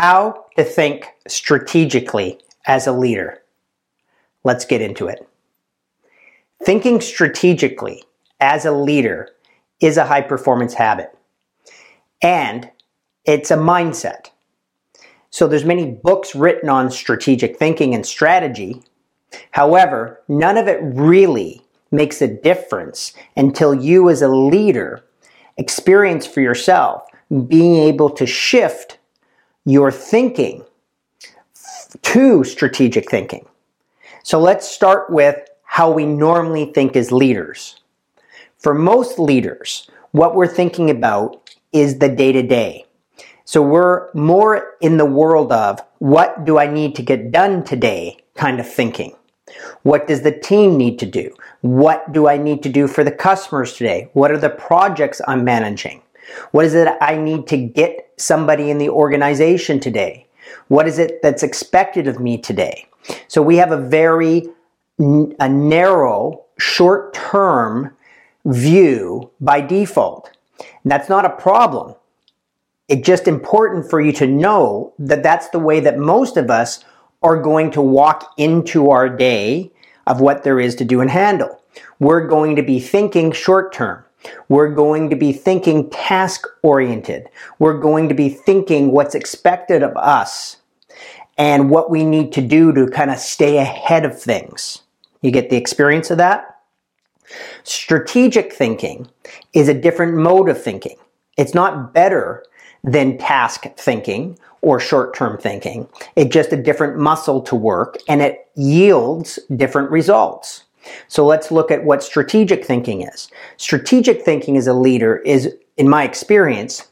How to think strategically as a leader. Let's get into it. Thinking strategically as a leader is a high performance habit and it's a mindset. So there's many books written on strategic thinking and strategy. However, none of it really makes a difference until you as a leader experience for yourself being able to shift your thinking to strategic thinking. So let's start with how we normally think as leaders. For most leaders, what we're thinking about is the day to day. So we're more in the world of what do I need to get done today kind of thinking. What does the team need to do? What do I need to do for the customers today? What are the projects I'm managing? What is it I need to get somebody in the organization today? What is it that's expected of me today? So we have a very a narrow, short-term view by default. And that's not a problem. It's just important for you to know that that's the way that most of us are going to walk into our day of what there is to do and handle. We're going to be thinking short term. We're going to be thinking task oriented. We're going to be thinking what's expected of us and what we need to do to kind of stay ahead of things. You get the experience of that? Strategic thinking is a different mode of thinking. It's not better than task thinking or short-term thinking. It's just a different muscle to work and it yields different results. So let's look at what strategic thinking is. Strategic thinking as a leader is, in my experience,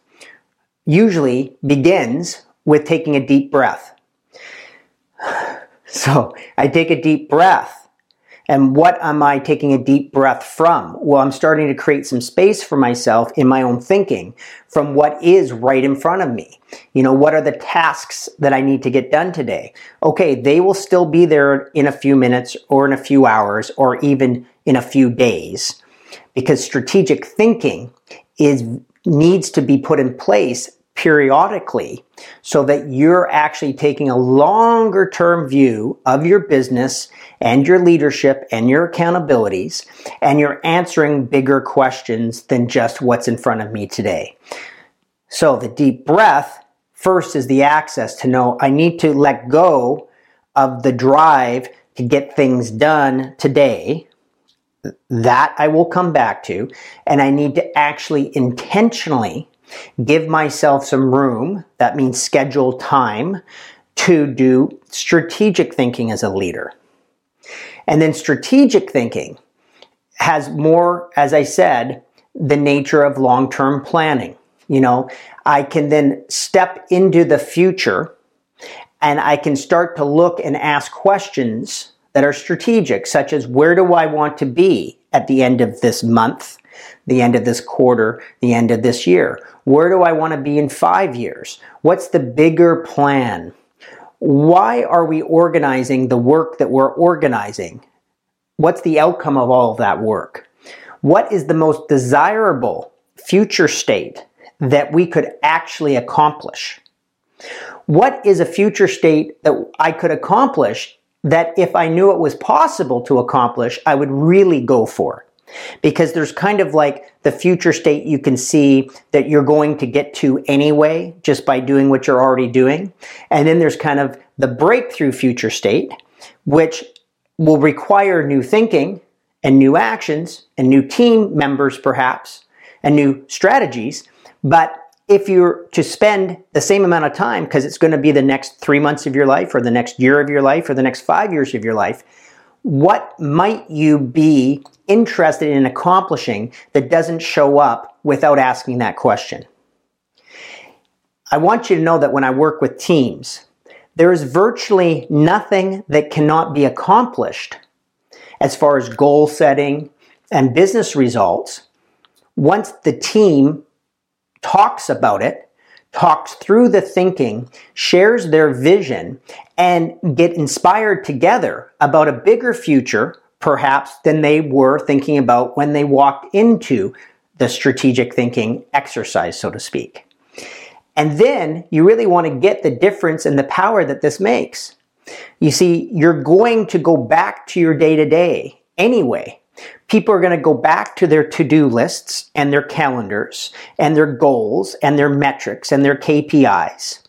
usually begins with taking a deep breath. So I take a deep breath and what am I taking a deep breath from? Well, I'm starting to create some space for myself in my own thinking from what is right in front of me. You know, what are the tasks that I need to get done today? Okay, they will still be there in a few minutes or in a few hours or even in a few days because strategic thinking is needs to be put in place periodically so that you're actually taking a longer term view of your business and your leadership and your accountabilities and you're answering bigger questions than just what's in front of me today. So the deep breath first is the access to know I need to let go of the drive to get things done today. That I will come back to. And I need to actually intentionally Give myself some room, that means schedule time, to do strategic thinking as a leader. And then strategic thinking has more, as I said, the nature of long term planning. You know, I can then step into the future and I can start to look and ask questions that are strategic, such as where do I want to be at the end of this month? the end of this quarter, the end of this year? Where do I want to be in five years? What's the bigger plan? Why are we organizing the work that we're organizing? What's the outcome of all of that work? What is the most desirable future state that we could actually accomplish? What is a future state that I could accomplish that if I knew it was possible to accomplish, I would really go for? because there's kind of like the future state you can see that you're going to get to anyway just by doing what you're already doing. And then there's kind of the breakthrough future state, which will require new thinking and new actions and new team members perhaps and new strategies. But if you're to spend the same amount of time, because it's going to be the next three months of your life or the next year of your life or the next five years of your life, what might you be interested in accomplishing that doesn't show up without asking that question? I want you to know that when I work with teams, there is virtually nothing that cannot be accomplished as far as goal setting and business results once the team talks about it talks through the thinking, shares their vision, and get inspired together about a bigger future, perhaps, than they were thinking about when they walked into the strategic thinking exercise, so to speak. And then you really want to get the difference and the power that this makes. You see, you're going to go back to your day to day anyway. People are going to go back to their to do lists and their calendars and their goals and their metrics and their KPIs.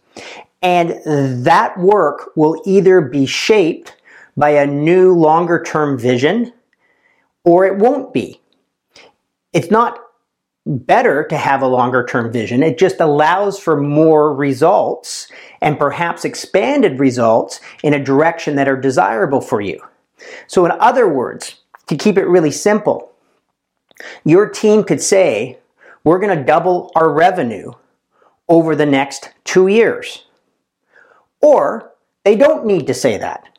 And that work will either be shaped by a new longer term vision or it won't be. It's not better to have a longer term vision. It just allows for more results and perhaps expanded results in a direction that are desirable for you. So, in other words, to keep it really simple, your team could say, We're going to double our revenue over the next two years. Or they don't need to say that.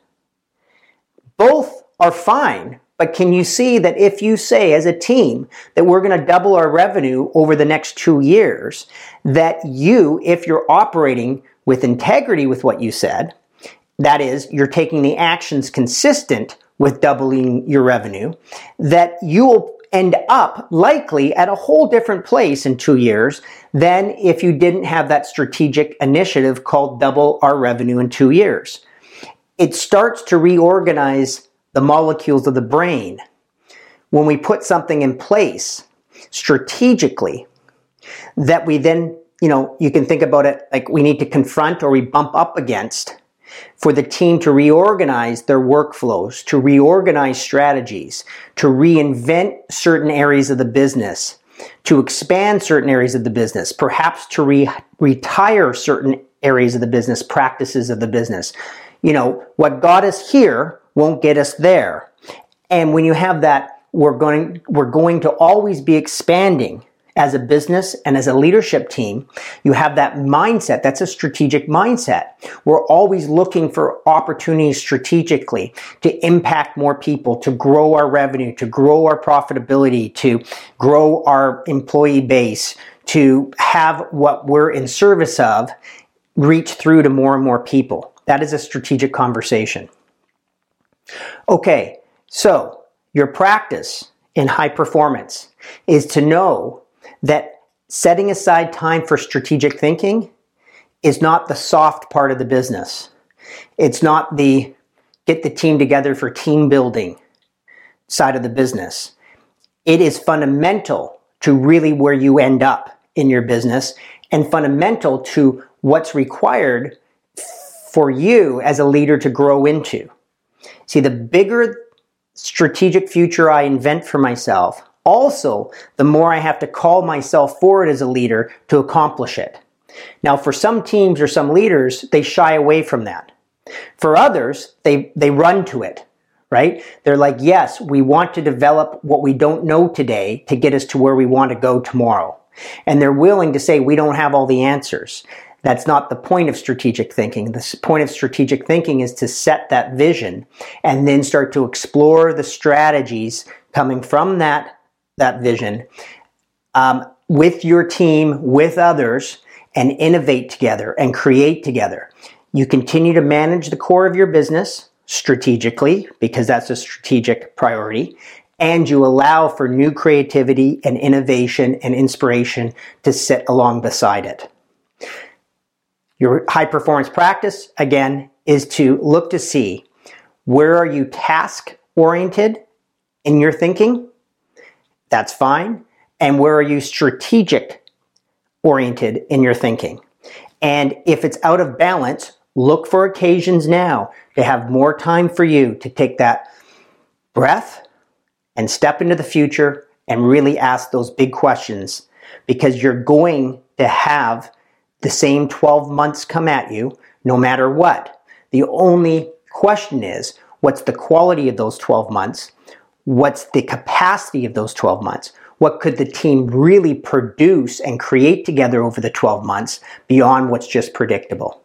Both are fine, but can you see that if you say as a team that we're going to double our revenue over the next two years, that you, if you're operating with integrity with what you said, that is, you're taking the actions consistent with doubling your revenue, that you will end up likely at a whole different place in two years than if you didn't have that strategic initiative called double our revenue in two years. It starts to reorganize the molecules of the brain. When we put something in place strategically, that we then, you know, you can think about it like we need to confront or we bump up against for the team to reorganize their workflows, to reorganize strategies, to reinvent certain areas of the business, to expand certain areas of the business, perhaps to re- retire certain areas of the business, practices of the business. You know, what got us here won't get us there. And when you have that, we're going, we're going to always be expanding as a business and as a leadership team, you have that mindset. That's a strategic mindset. We're always looking for opportunities strategically to impact more people, to grow our revenue, to grow our profitability, to grow our employee base, to have what we're in service of reach through to more and more people. That is a strategic conversation. Okay, so your practice in high performance is to know that setting aside time for strategic thinking is not the soft part of the business. It's not the get the team together for team building side of the business. It is fundamental to really where you end up in your business and fundamental to what's required for you as a leader to grow into. See, the bigger strategic future I invent for myself, also, the more I have to call myself forward as a leader to accomplish it. Now, for some teams or some leaders, they shy away from that. For others, they, they run to it, right? They're like, yes, we want to develop what we don't know today to get us to where we want to go tomorrow. And they're willing to say, we don't have all the answers. That's not the point of strategic thinking. The point of strategic thinking is to set that vision and then start to explore the strategies coming from that that vision um, with your team, with others, and innovate together and create together. You continue to manage the core of your business strategically because that's a strategic priority. And you allow for new creativity and innovation and inspiration to sit along beside it. Your high performance practice, again, is to look to see where are you task oriented in your thinking that's fine. And where are you strategic oriented in your thinking? And if it's out of balance, look for occasions now to have more time for you to take that breath and step into the future and really ask those big questions because you're going to have the same 12 months come at you no matter what. The only question is what's the quality of those 12 months? What's the capacity of those 12 months? What could the team really produce and create together over the 12 months beyond what's just predictable?